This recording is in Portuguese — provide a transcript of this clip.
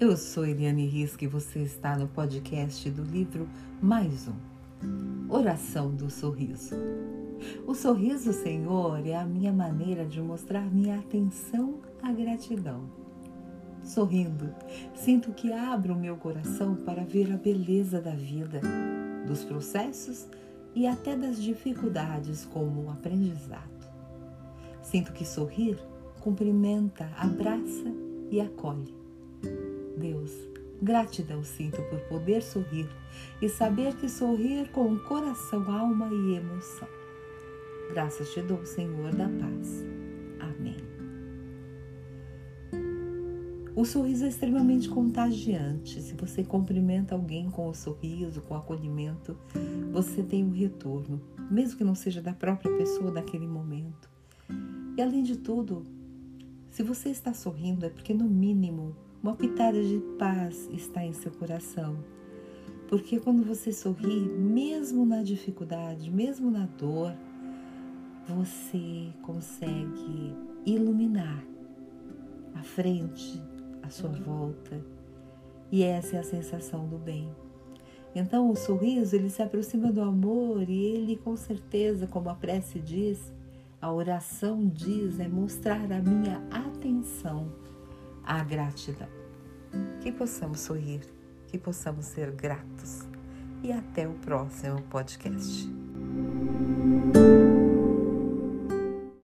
Eu sou Eliane Risque e você está no podcast do livro Mais Um Oração do Sorriso. O sorriso, Senhor, é a minha maneira de mostrar minha atenção à gratidão. Sorrindo, sinto que abro meu coração para ver a beleza da vida, dos processos e até das dificuldades como o aprendizado. Sinto que sorrir cumprimenta, abraça e acolhe gratidão sinto por poder sorrir e saber que sorrir com coração, alma e emoção. Graças te dou, Senhor da paz. Amém. O sorriso é extremamente contagiante. Se você cumprimenta alguém com o sorriso, com o acolhimento, você tem um retorno, mesmo que não seja da própria pessoa daquele momento. E além de tudo, se você está sorrindo é porque, no mínimo, uma pitada de paz está em seu coração. Porque quando você sorri, mesmo na dificuldade, mesmo na dor, você consegue iluminar a frente, a sua volta. E essa é a sensação do bem. Então o sorriso ele se aproxima do amor e ele com certeza, como a prece diz, a oração diz, é mostrar a minha atenção a gratidão. Que possamos sorrir, que possamos ser gratos. E até o próximo podcast.